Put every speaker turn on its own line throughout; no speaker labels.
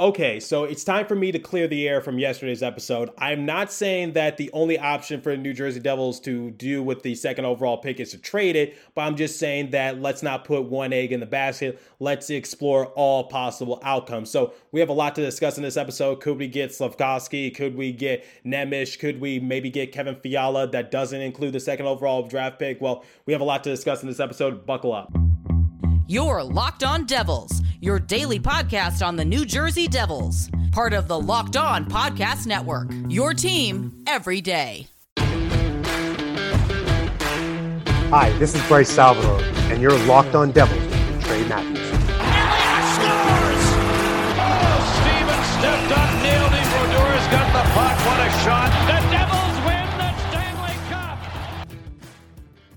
Okay, so it's time for me to clear the air from yesterday's episode. I'm not saying that the only option for the New Jersey Devils to do with the second overall pick is to trade it, but I'm just saying that let's not put one egg in the basket. Let's explore all possible outcomes. So we have a lot to discuss in this episode. Could we get Slafkovsky? Could we get Nemish? Could we maybe get Kevin Fiala? That doesn't include the second overall draft pick. Well, we have a lot to discuss in this episode. Buckle up.
You're Locked On Devils, your daily podcast on the New Jersey Devils, part of the Locked On Podcast Network. Your team every day.
Hi, this is Bryce Salvador, and you're Locked On Devils with Trey Matthews.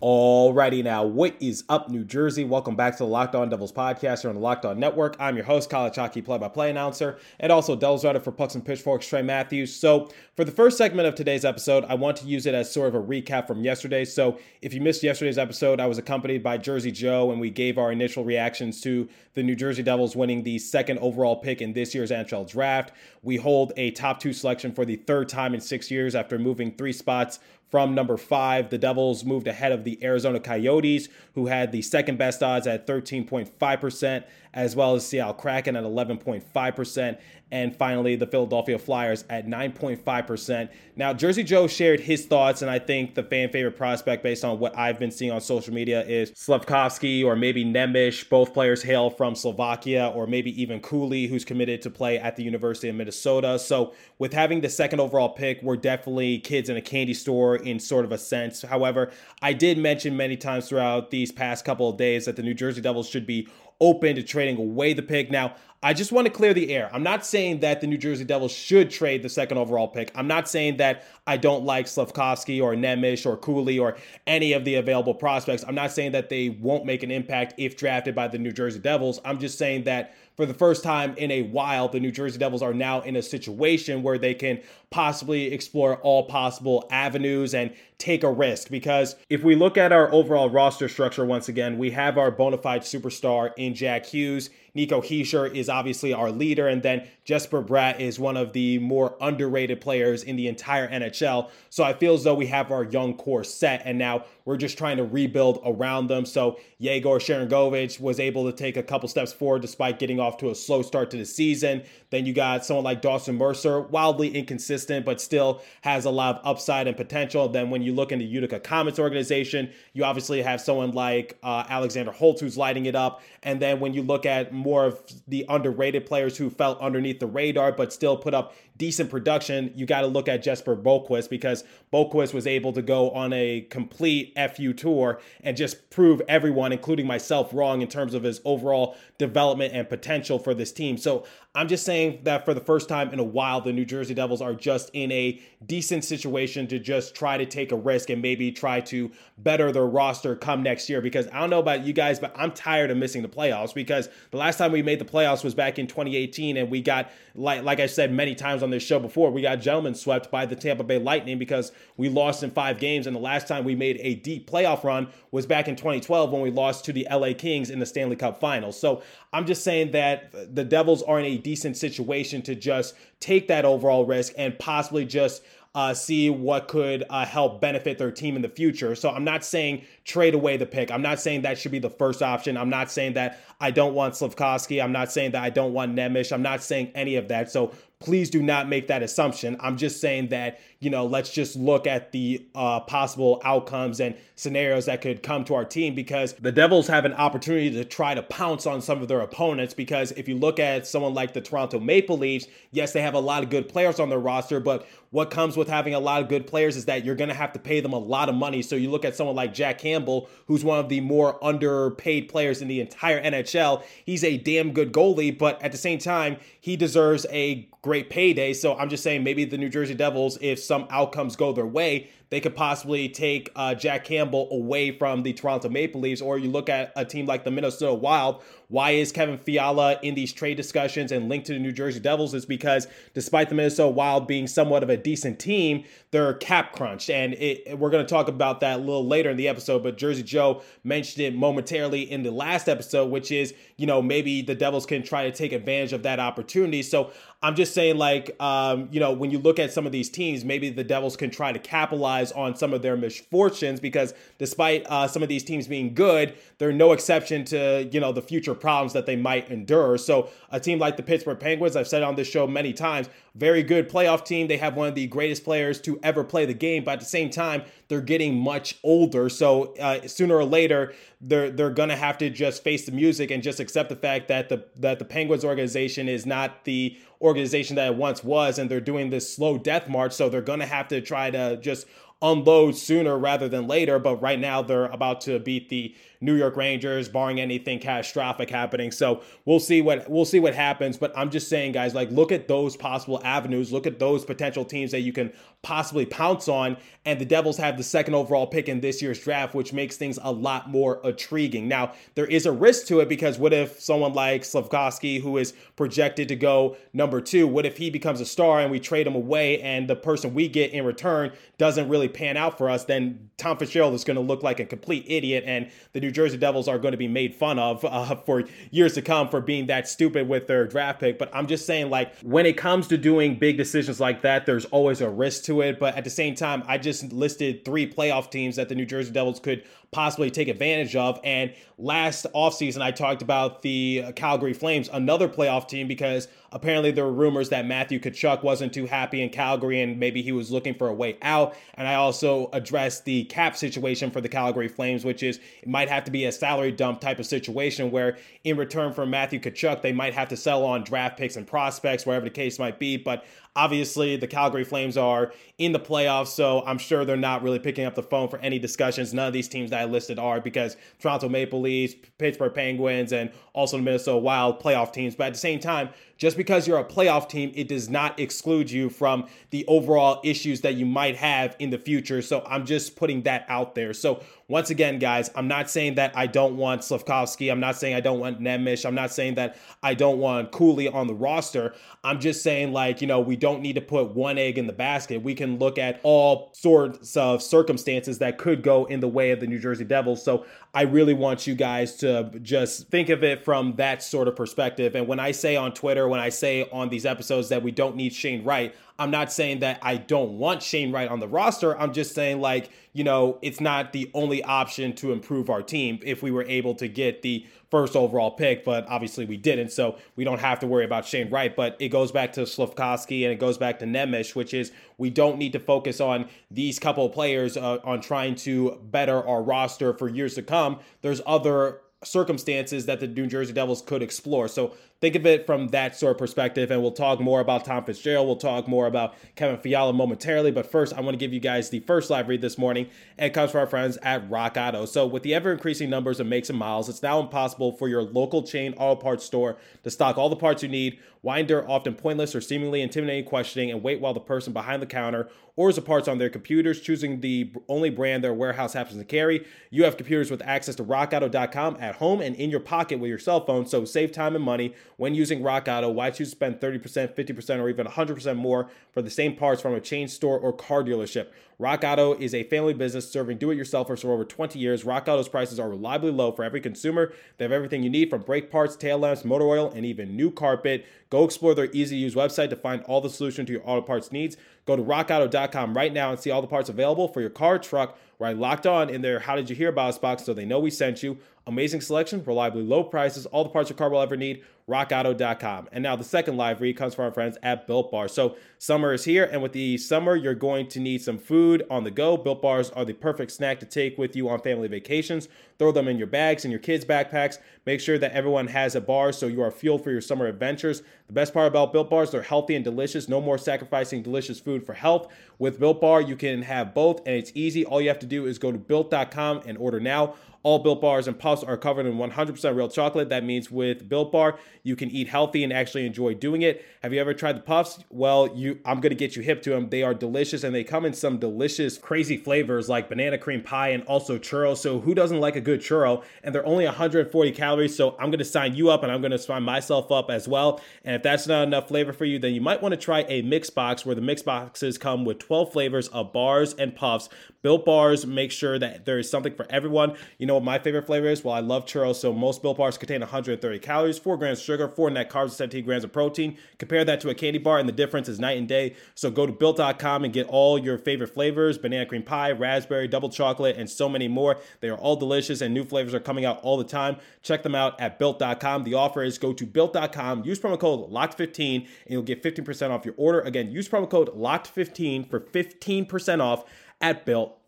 Alrighty now, what is up, New Jersey? Welcome back to the Locked On Devils podcast here on the Locked On Network. I'm your host, college hockey play-by-play announcer, and also Devils writer for Pucks and Pitchforks, Trey Matthews. So, for the first segment of today's episode, I want to use it as sort of a recap from yesterday. So, if you missed yesterday's episode, I was accompanied by Jersey Joe, and we gave our initial reactions to the New Jersey Devils winning the second overall pick in this year's NHL Draft. We hold a top two selection for the third time in six years after moving three spots from number five. The Devils moved ahead of the Arizona Coyotes, who had the second best odds at 13.5%, as well as Seattle Kraken at 11.5%, and finally the Philadelphia Flyers at 9.5%. Now, Jersey Joe shared his thoughts, and I think the fan favorite prospect, based on what I've been seeing on social media, is Slafkovsky or maybe Nemish. Both players hail from Slovakia, or maybe even Cooley, who's committed to play at the University of Minnesota. So, with having the second overall pick, we're definitely kids in a candy store in sort of a sense. However, I did mention many times throughout these past couple of days that the New Jersey Devils should be open to trading away the pick. Now, I just want to clear the air. I'm not saying that the New Jersey Devils should trade the second overall pick. I'm not saying that I don't like Slafkovsky or Nemish or Cooley or any of the available prospects. I'm not saying that they won't make an impact if drafted by the New Jersey Devils. I'm just saying that for the first time in a while, the New Jersey Devils are now in a situation where they can possibly explore all possible avenues and take a risk. Because if we look at our overall roster structure once again, we have our bona fide superstar in Jack Hughes. Nico Hischier is obviously our leader, and then Jesper Bratt is one of the more underrated players in the entire NHL. So I feel as though we have our young core set, and now we're just trying to rebuild around them. So Yegor Sharangovich was able to take a couple steps forward despite getting off to a slow start to the season. Then you got someone like Dawson Mercer, wildly inconsistent, but still has a lot of upside and potential. Then when you look into Utica Comets organization, you obviously have someone like uh, Alexander Holtz who's lighting it up. And then when you look at more of the underrated players who felt underneath the radar but still put up decent production, you got to look at Jesper Boqvist because Boqvist was able to go on a complete FU tour and just prove everyone, including myself, wrong in terms of his overall development and potential for this team. So I'm just saying that for the first time in a while, the New Jersey Devils are just in a decent situation to just try to take a risk and maybe try to better their roster come next year. Because I don't know about you guys, but I'm tired of missing the playoffs because the last time we made the playoffs was back in 2018 and we got, like, like I said many times on this show before, we got gentlemen swept by the Tampa Bay Lightning because we lost in five games. And the last time we made a deep playoff run was back in 2012 when we lost to the LA Kings in the Stanley Cup Finals. So I'm just saying that the Devils are in a decent situation to just take that overall risk and possibly just uh, see what could uh, help benefit their team in the future. So I'm not saying trade away the pick. I'm not saying that should be the first option. I'm not saying that I don't want Slafkovsky. I'm not saying that I don't want Nemish. I'm not saying any of that. So please do not make that assumption. I'm just saying that, you know, let's just look at the uh, possible outcomes and scenarios that could come to our team because the Devils have an opportunity to try to pounce on some of their opponents. Because if you look at someone like the Toronto Maple Leafs, yes, they have a lot of good players on their roster, but what comes with having a lot of good players is that you're going to have to pay them a lot of money. So you look at someone like Jack Campbell, who's one of the more underpaid players in the entire NHL. He's a damn good goalie, but at the same time, he deserves a great payday. So I'm just saying maybe the New Jersey Devils, if some outcomes go their way, they could possibly take uh, Jack Campbell away from the Toronto Maple Leafs. Or you look at a team like the Minnesota Wild. Why is Kevin Fiala in these trade discussions and linked to the New Jersey Devils is because despite the Minnesota Wild being somewhat of a decent team, they're cap crunched. And it, we're going to talk about that a little later in the episode, but Jersey Joe mentioned it momentarily in the last episode, which is, you know, maybe the Devils can try to take advantage of that opportunity. So I'm just saying, like, um, you know, when you look at some of these teams, maybe the Devils can try to capitalize on some of their misfortunes because despite uh, some of these teams being good, they're no exception to, you know, the future problems that they might endure. So a team like the Pittsburgh Penguins, I've said on this show many times, very good playoff team. They have one of the greatest players to ever play the game, but at the same time, they're getting much older. So uh, sooner or later, they're they're gonna have to just face the music and just accept the fact that the that the Penguins organization is not the organization that it once was, and they're doing this slow death march. So they're gonna have to try to just unload sooner rather than later. But right now, they're about to beat the New York Rangers, barring anything catastrophic happening. So we'll see what we'll see what happens. But I'm just saying, guys, like look at those possible avenues, look at those potential teams that you can possibly pounce on. And the Devils have the second overall pick in this year's draft, which makes things a lot more intriguing. Now, there is a risk to it because what if someone like Slafkovsky, who is projected to go number two, what if he becomes a star and we trade him away and the person we get in return doesn't really pan out for us? Then Tom Fitzgerald is going to look like a complete idiot, and the New Jersey Devils are going to be made fun of uh, for years to come for being that stupid with their draft pick. But I'm just saying, like, when it comes to doing big decisions like that, there's always a risk to it. But at the same time, I just listed three playoff teams that the New Jersey Devils could possibly take advantage of. And last offseason, I talked about the Calgary Flames, another playoff team, because apparently there were rumors that Matthew Tkachuk wasn't too happy in Calgary and maybe he was looking for a way out. And I also addressed the cap situation for the Calgary Flames, which is it might have to be a salary dump type of situation where in return for Matthew Tkachuk, they might have to sell on draft picks and prospects, wherever the case might be. But Obviously, the Calgary Flames are in the playoffs, so I'm sure they're not really picking up the phone for any discussions. None of these teams that I listed are because Toronto Maple Leafs, Pittsburgh Penguins, and also the Minnesota Wild playoff teams. But at the same time, just because you're a playoff team, it does not exclude you from the overall issues that you might have in the future. So I'm just putting that out there. So once again, guys, I'm not saying that I don't want Slafkovsky. I'm not saying I don't want Nemish. I'm not saying that I don't want Cooley on the roster. I'm just saying, like, you know, we don't need to put one egg in the basket. We can look at all sorts of circumstances that could go in the way of the New Jersey Devils. So I really want you guys to just think of it from that sort of perspective. And when I say on Twitter, when I say on these episodes that we don't need Shane Wright, I'm not saying that I don't want Shane Wright on the roster. I'm just saying, like, you know, it's not the only option to improve our team if we were able to get the first overall pick, but obviously we didn't. So we don't have to worry about Shane Wright. But it goes back to Slafkovsky and it goes back to Nemec, which is we don't need to focus on these couple players uh, on trying to better our roster for years to come. There's other circumstances that the New Jersey Devils could explore. So think of it from that sort of perspective. And we'll talk more about Tom Fitzgerald. We'll talk more about Kevin Fiala momentarily. But first, I want to give you guys the first live read this morning. And it comes from our friends at Rock Auto. So with the ever increasing numbers of makes and models, it's now impossible for your local chain auto parts store to stock all the parts you need. Endure often pointless or seemingly intimidating questioning and wait while the person behind the counter orders the parts on their computers, choosing the only brand their warehouse happens to carry? You have computers with access to rockauto.com at home and in your pocket with your cell phone, so save time and money when using Rock Auto. Why choose to spend 30%, 50%, or even 100% more for the same parts from a chain store or car dealership? Rock Auto is a family business serving do-it-yourselfers for over 20 years. Rock Auto's prices are reliably low for every consumer. They have everything you need from brake parts, tail lamps, motor oil, and even new carpet. Go explore their easy-to-use website to find all the solution to your auto parts needs. Go to rockauto.com right now and see all the parts available for your car, truck, right locked on in their How Did You Hear About Us box so they know we sent you. Amazing selection, reliably low prices, all the parts your car will ever need rockauto.com. And now the second live read comes from our friends at Built Bar. So summer is here, and with the summer, you're going to need some food on the go. Built Bars are the perfect snack to take with you on family vacations. Throw them in your bags and your kids' backpacks. Make sure that everyone has a bar so you are fueled for your summer adventures. The best part about Built Bars, they're healthy and delicious. No more sacrificing delicious food for health. With Built Bar, you can have both, and it's easy. All you have to do is go to built.com and order now. All Built Bars and Puffs are covered in 100% real chocolate. That means with Built Bar, you can eat healthy and actually enjoy doing it. Have you ever tried the Puffs? Well, you I'm going to get you hip to them. They are delicious and they come in some delicious crazy flavors like banana cream pie and also churro. So who doesn't like a good churro? And they're only 140 calories, so I'm going to sign you up and I'm going to sign myself up as well. And if that's not enough flavor for you, then you might want to try a mix box where the mix boxes come with 12 flavors of bars and puffs. Built bars make sure that there is something for everyone. You know what my favorite flavor is? Well, I love churros, so most Built bars contain 130 calories, 4 grams of sugar, 4 net carbs, 17 grams of protein. Compare that to a candy bar, and the difference is night and day. So go to built.com and get all your favorite flavors banana cream pie, raspberry, double chocolate, and so many more. They are all delicious, and new flavors are coming out all the time. Check them out at built.com. The offer is go to built.com, use promo code LOCKED15, and you'll get 15% off your order. Again, use promo code LOCKED15 for 15% off at built.com.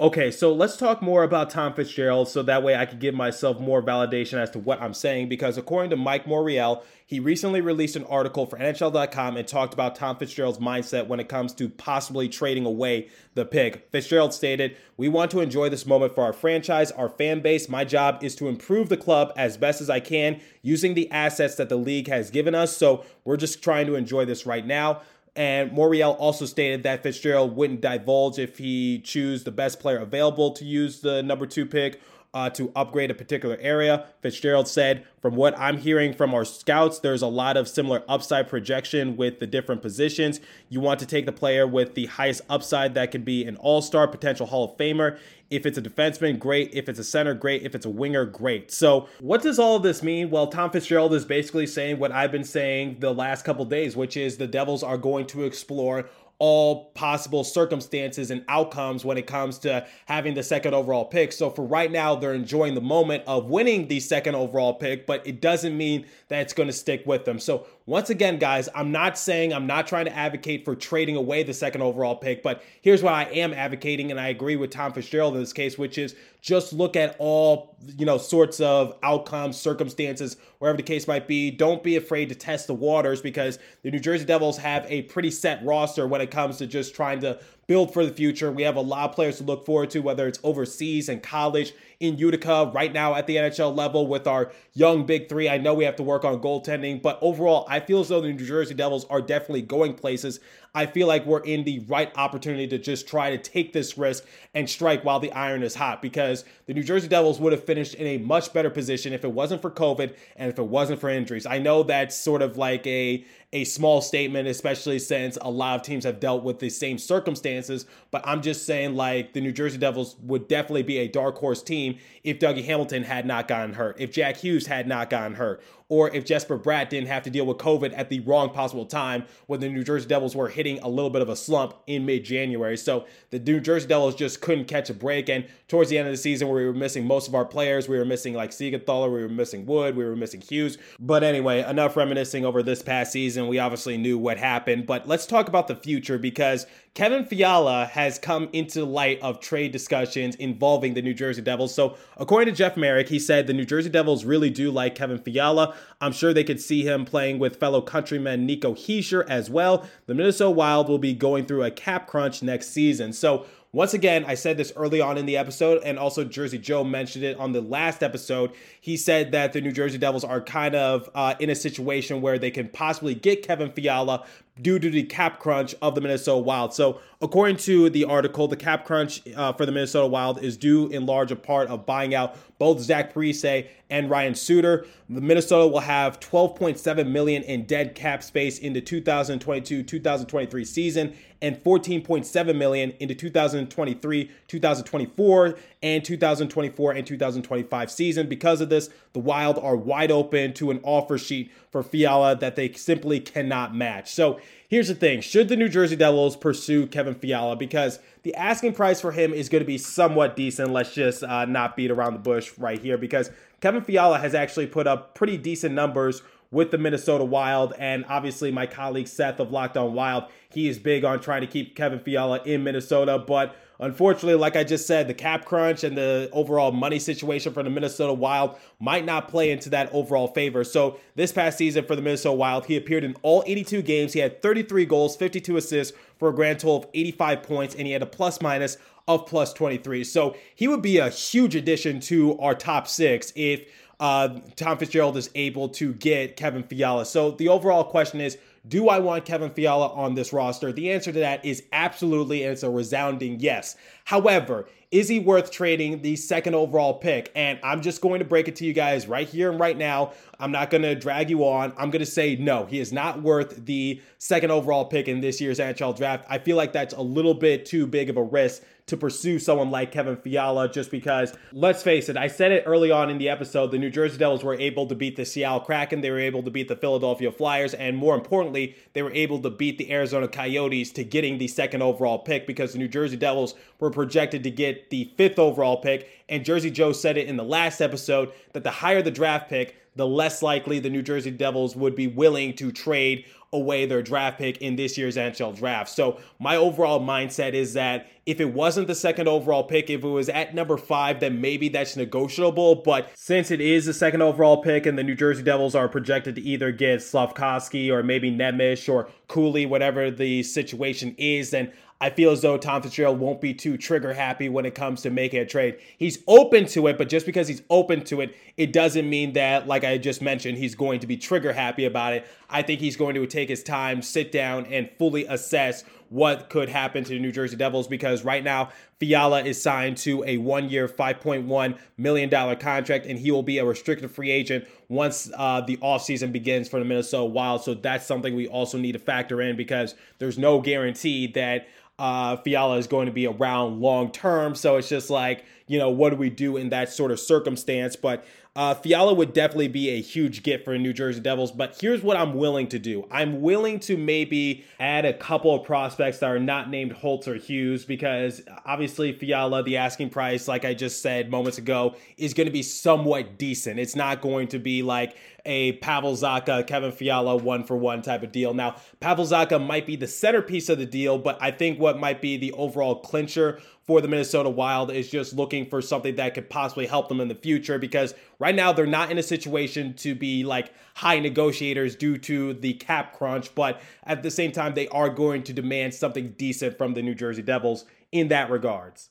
Okay, so let's talk more about Tom Fitzgerald so that way I can give myself more validation as to what I'm saying. Because according to Mike Morreale, he recently released an article for NHL.com and talked about Tom Fitzgerald's mindset when it comes to possibly trading away the pick. Fitzgerald stated, We want to enjoy this moment for our franchise, our fan base. My job is to improve the club as best as I can using the assets that the league has given us. So we're just trying to enjoy this right now. And Morreale also stated that Fitzgerald wouldn't divulge if he choose the best player available to use the number two pick uh, to upgrade a particular area. Fitzgerald said, from what I'm hearing from our scouts, there's a lot of similar upside projection with the different positions. You want to take the player with the highest upside that could be an all star, potential Hall of Famer. If it's a defenseman, great. If it's a center, great. If it's a winger, great. So, what does all of this mean? Well, Tom Fitzgerald is basically saying what I've been saying the last couple days, which is the Devils are going to explore all possible circumstances and outcomes when it comes to having the second overall pick. So for right now, they're enjoying the moment of winning the second overall pick, but it doesn't mean that it's going to stick with them. So once again, guys, I'm not saying I'm not trying to advocate for trading away the second overall pick, but here's what I am advocating, and I agree with Tom Fitzgerald in this case, which is just look at all you know sorts of outcomes circumstances wherever the case might be. Don't be afraid to test the waters because the new jersey devils have a pretty set roster when it comes to just trying to build for the future we have a lot of players to look forward to whether it's overseas and college in Utica right now at the NHL level with our young big three. I know we have to work on goaltending, but overall, I feel as though the New Jersey Devils are definitely going places. I feel like we're in the right opportunity to just try to take this risk and strike while the iron is hot because the New Jersey Devils would have finished in a much better position if it wasn't for COVID and if it wasn't for injuries. I know that's sort of like a a small statement, especially since a lot of teams have dealt with the same circumstances. But I'm just saying, like, the New Jersey Devils would definitely be a dark horse team if Dougie Hamilton had not gotten hurt, if Jack Hughes had not gotten hurt, or if Jesper Bratt didn't have to deal with COVID at the wrong possible time when the New Jersey Devils were hitting a little bit of a slump in mid January. So the New Jersey Devils just couldn't catch a break. And towards the end of the season, where we were missing most of our players, we were missing like Siegenthaler, we were missing Wood, we were missing Hughes. But anyway, enough reminiscing over this past season. We obviously knew what happened. But let's talk about the future because Kevin Fiala has come into the light of trade discussions involving the New Jersey Devils. So, according to Jeff Merrick, he said the New Jersey Devils really do like Kevin Fiala. I'm sure they could see him playing with fellow countryman Nico Hischier as well. The Minnesota Wild will be going through a cap crunch next season. So, once again, I said this early on in the episode, and also Jersey Joe mentioned it on the last episode. He said that the New Jersey Devils are kind of uh, in a situation where they can possibly get Kevin Fiala due to the cap crunch of the Minnesota Wild. So, according to the article, the cap crunch uh, for the Minnesota Wild is due in large part of buying out both Zach Parise and Ryan Suter. The Minnesota will have 12.7 million in dead cap space in the 2022-2023 season and 14.7 million into 2023, 2024, and 2024 and 2025 season. Because of this, the Wild are wide open to an offer sheet for Fiala that they simply cannot match. So here's the thing should the New Jersey Devils pursue Kevin Fiala? Because the asking price for him is going to be somewhat decent. Let's just uh, not beat around the bush right here because Kevin Fiala has actually put up pretty decent numbers with the Minnesota Wild. And obviously, my colleague Seth of Locked On Wild, he is big on trying to keep Kevin Fiala in Minnesota. But unfortunately, like I just said, the cap crunch and the overall money situation for the Minnesota Wild might not play into that overall favor. So this past season for the Minnesota Wild, he appeared in all 82 games. He had 33 goals, 52 assists for a grand total of 85 points, and he had a plus minus of plus 23. So he would be a huge addition to our top six if uh, Tom Fitzgerald is able to get Kevin Fiala. So the overall question is do I want Kevin Fiala on this roster? The answer to that is absolutely, and it's a resounding yes. However, is he worth trading the second overall pick? And I'm just going to break it to you guys right here and right now. I'm not going to drag you on. I'm going to say no, he is not worth the second overall pick in this year's NHL draft. I feel like that's a little bit too big of a risk to pursue someone like Kevin Fiala just because, let's face it, I said it early on in the episode, the New Jersey Devils were able to beat the Seattle Kraken, they were able to beat the Philadelphia Flyers, and more importantly, they were able to beat the Arizona Coyotes to getting the second overall pick because the New Jersey Devils were projected to get the fifth overall pick. And Jersey Joe said it in the last episode that the higher the draft pick, the less likely the New Jersey Devils would be willing to trade away their draft pick in this year's NHL draft. So my overall mindset is that if it wasn't the second overall pick, if it was at number five, then maybe that's negotiable. But since it is the second overall pick and the New Jersey Devils are projected to either get Slafkovsky or maybe Nemec or Cooley, whatever the situation is, then I feel as though Tom Fitzgerald won't be too trigger happy when it comes to making a trade. He's open to it, but just because he's open to it, it doesn't mean that, like I just mentioned, he's going to be trigger happy about it. I think he's going to take his time, sit down, and fully assess what could happen to the New Jersey Devils because right now Fiala is signed to a one year, $5.1 million contract, and he will be a restricted free agent once uh, the offseason begins for the Minnesota Wild. So that's something we also need to factor in because there's no guarantee that uh, Fiala is going to be around long term. So it's just like, you know, what do we do in that sort of circumstance? But uh, Fiala would definitely be a huge get for New Jersey Devils, but here's what I'm willing to do. I'm willing to maybe add a couple of prospects that are not named Holtz or Hughes because obviously Fiala, the asking price, like I just said moments ago, is going to be somewhat decent. It's not going to be like a Pavel Zacha, Kevin Fiala one for one type of deal. Now, Pavel Zacha might be the centerpiece of the deal, but I think what might be the overall clincher for the Minnesota Wild is just looking for something that could possibly help them in the future because right now they're not in a situation to be like high negotiators due to the cap crunch, but at the same time, they are going to demand something decent from the New Jersey Devils in that regards.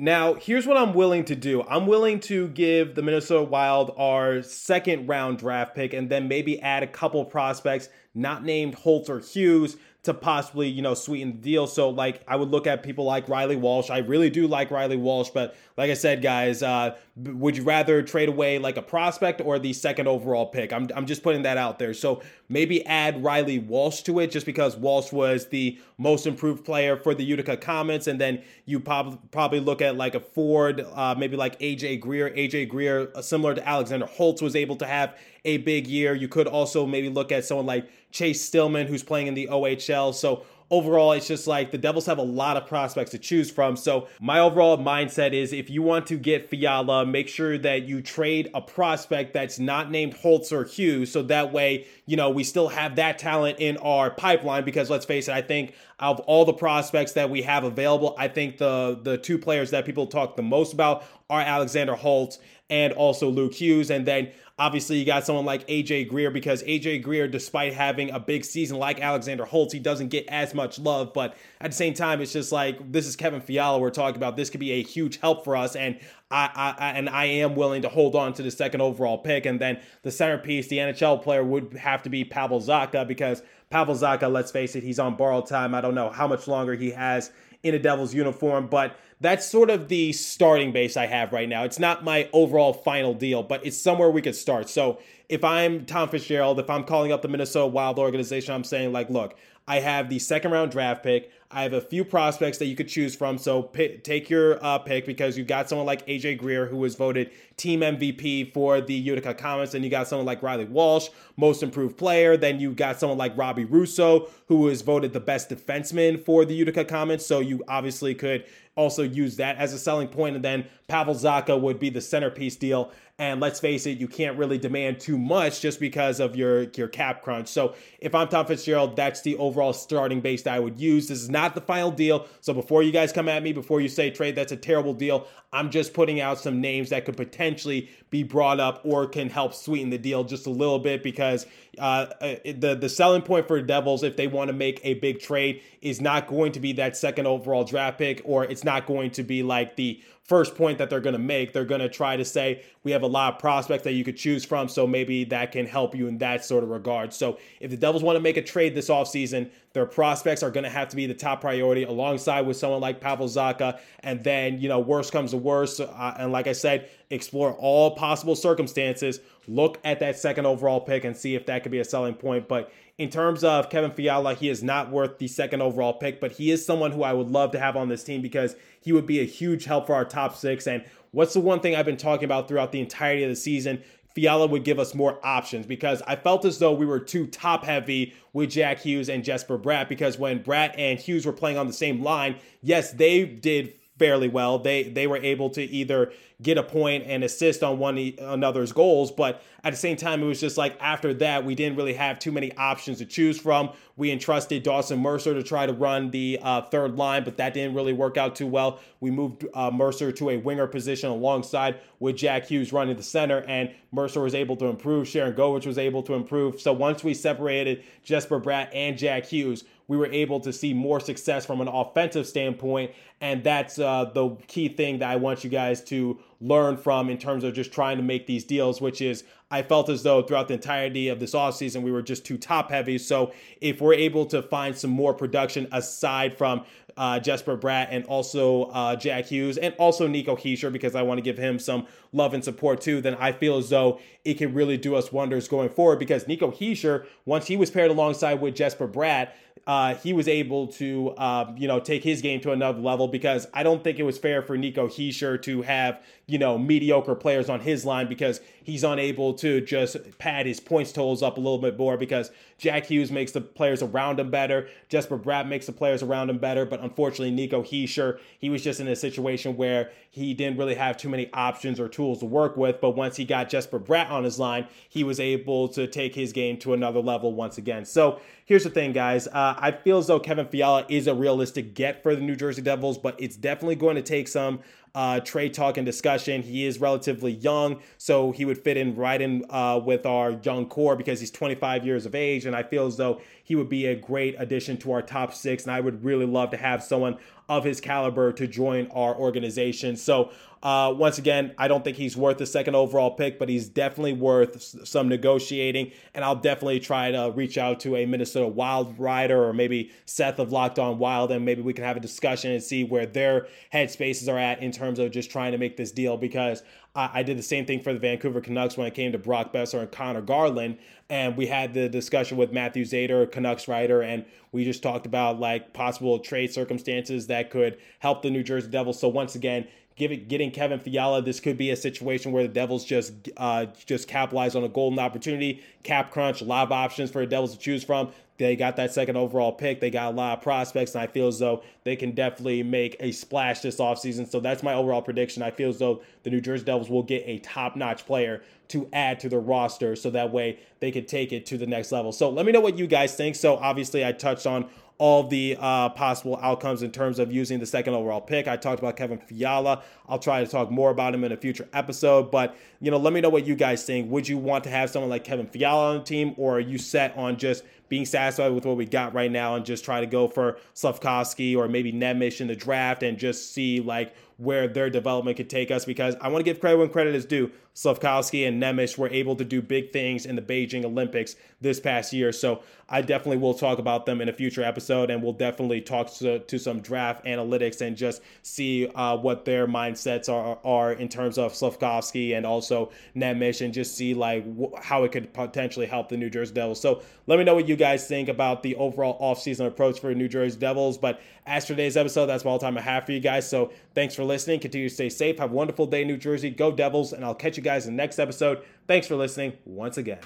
Now, here's what I'm willing to do. I'm willing to give the Minnesota Wild our second round draft pick and then maybe add a couple prospects not named Holtz or Hughes to possibly, you know, sweeten the deal. So, like, I would look at people like Reilly Walsh. I really do like Reilly Walsh, but like I said, guys, uh, would you rather trade away like a prospect or the second overall pick? I'm, I'm just putting that out there. So maybe add Reilly Walsh to it just because Walsh was the most improved player for the Utica Comets. And then you prob- probably look at like a Ford, uh, maybe like AJ Greer. AJ Greer, uh, similar to Alexander Holtz, was able to have a big year. You could also maybe look at someone like Chase Stillman, who's playing in the OHL. So overall, it's just like the Devils have a lot of prospects to choose from. So my overall mindset is if you want to get Fiala, make sure that you trade a prospect that's not named Holtz or Hughes. So that way, you know, we still have that talent in our pipeline because let's face it, I think of all the prospects that we have available, I think the the two players that people talk the most about are Alexander Holtz and also Luke Hughes. And then obviously you got someone like AJ Greer because AJ Greer, despite having a big season like Alexander Holtz, he doesn't get as much love. But at the same time, it's just like this is Kevin Fiala we're talking about. This could be a huge help for us, and I, I and I am willing to hold on to the second overall pick. And then the centerpiece, the NHL player, would have to be Pavel Zacha because Pavel Zacha, let's face it, he's on borrowed time. I don't know how much longer he has in a Devils uniform, but that's sort of the starting base I have right now. It's not my overall final deal, but it's somewhere we could start. So if I'm Tom Fitzgerald, if I'm calling up the Minnesota Wild organization, I'm saying, like, look, I have the second round draft pick. I have a few prospects that you could choose from. So take your uh, pick because you got someone like AJ Greer, who was voted team MVP for the Utica Comets, and you got someone like Reilly Walsh, most improved player. Then you got someone like Robbie Russo, who was voted the best defenseman for the Utica Comets. So you obviously could also use that as a selling. And then Pavel Zacha would be the centerpiece deal And let's face it, you can't really demand too much just because of your, your cap crunch. So if I'm Tom Fitzgerald, that's the overall starting base that I would use. This is not the final deal. So before you guys come at me, before you say trade, that's a terrible deal. I'm just putting out some names that could potentially be brought up or can help sweeten the deal just a little bit because uh, uh the the selling point for Devils if they want to make a big trade is not going to be that second overall draft pick or it's not going to be like the first point that they're going to make. They're going to try to say, we have a lot of prospects that you could choose from. So maybe that can help you in that sort of regard. So if the Devils want to make a trade this offseason, their prospects are going to have to be the top priority alongside with someone like Pavel Zacha. And then, you know, worst comes to worst. Uh, and like I said, explore all possible circumstances. Look at that second overall pick and see if that could be a selling point. But in terms of Kevin Fiala, he is not worth the second overall pick, but he is someone who I would love to have on this team because he would be a huge help for our top six. And what's the one thing I've been talking about throughout the entirety of the season? Fiala would give us more options because I felt as though we were too top heavy with Jack Hughes and Jesper Bratt because when Bratt and Hughes were playing on the same line, yes, they did fairly well. They they were able to either get a point and assist on one another's goals, but at the same time, it was just like after that, we didn't really have too many options to choose from. We entrusted Dawson Mercer to try to run the uh, third line, but that didn't really work out too well. We moved uh, Mercer to a winger position alongside with Jack Hughes running the center, and Mercer was able to improve. Sharangovich was able to improve. So once we separated Jesper Bratt and Jack Hughes, we were able to see more success from an offensive standpoint. And that's uh, the key thing that I want you guys to learn from in terms of just trying to make these deals, which is I felt as though throughout the entirety of this offseason, we were just too top heavy. So if we're able to find some more production aside from uh, Jesper Bratt and also uh, Jack Hughes and also Nico Hischier, because I want to give him some love and support too, then I feel as though it can really do us wonders going forward because Nico Hischier, once he was paired alongside with Jesper Bratt, uh, he was able to, uh, you know, take his game to another level because I don't think it was fair for Nico Hischier to have, you know, mediocre players on his line because he's unable to just pad his points totals up a little bit more because Jack Hughes makes the players around him better. Jesper Bratt makes the players around him better. But unfortunately, Nico Hischier, he was just in a situation where he didn't really have too many options or tools to work with. But once he got Jesper Bratt on his line, he was able to take his game to another level once again. So here's the thing, guys. Uh, I feel as though Kevin Fiala is a realistic get for the New Jersey Devils, but it's definitely going to take some uh, trade talk and discussion. He is relatively young, so he would fit in right in uh, with our young core because he's 25 years of age, and I feel as though he would be a great addition to our top six. And I would really love to have someone of his caliber to join our organization. So, uh, once again, I don't think he's worth the second overall pick, but he's definitely worth some negotiating. And I'll definitely try to reach out to a Minnesota Wild rider or maybe Seth of Locked On Wild, and maybe we can have a discussion and see where their headspaces are at in terms of just trying to make this deal because I, did the same thing for the Vancouver Canucks when it came to Brock Boeser and Conor Garland. And we had the discussion with Matthew Zader, Canucks writer, and we just talked about like possible trade circumstances that could help the New Jersey Devils. So once again, getting Kevin Fiala, this could be a situation where the Devils just uh, just capitalize on a golden opportunity. Cap crunch, of options for the Devils to choose from. They got that second overall pick. They got a lot of prospects, and I feel as though they can definitely make a splash this offseason. So that's my overall prediction. I feel as though the New Jersey Devils will get a top notch player to add to their roster so that way they could take it to the next level. So let me know what you guys think. So obviously, I touched on all the uh, possible outcomes in terms of using the second overall pick. I talked about Kevin Fiala. I'll try to talk more about him in a future episode. But, you know, let me know what you guys think. Would you want to have someone like Kevin Fiala on the team, or are you set on just being satisfied with what we got right now and just try to go for Slafkovsky or maybe Nemish in the draft and just see like where their development could take us because I want to give credit when credit is due. Slafkovsky and Nemec were able to do big things in the Beijing Olympics this past year. So I definitely will talk about them in a future episode and we'll definitely talk to, to some draft analytics and just see uh, what their mindsets are, are in terms of Slafkovsky and also Nemec and just see like how it could potentially help the New Jersey Devils. So let me know what you guys think about the overall offseason approach for New Jersey Devils. But as for today's episode, that's all the time I have for you guys. So thanks for listening. Continue to stay safe. Have a wonderful day, New Jersey. Go Devils. And I'll catch you guys in the next episode. Thanks for listening once again.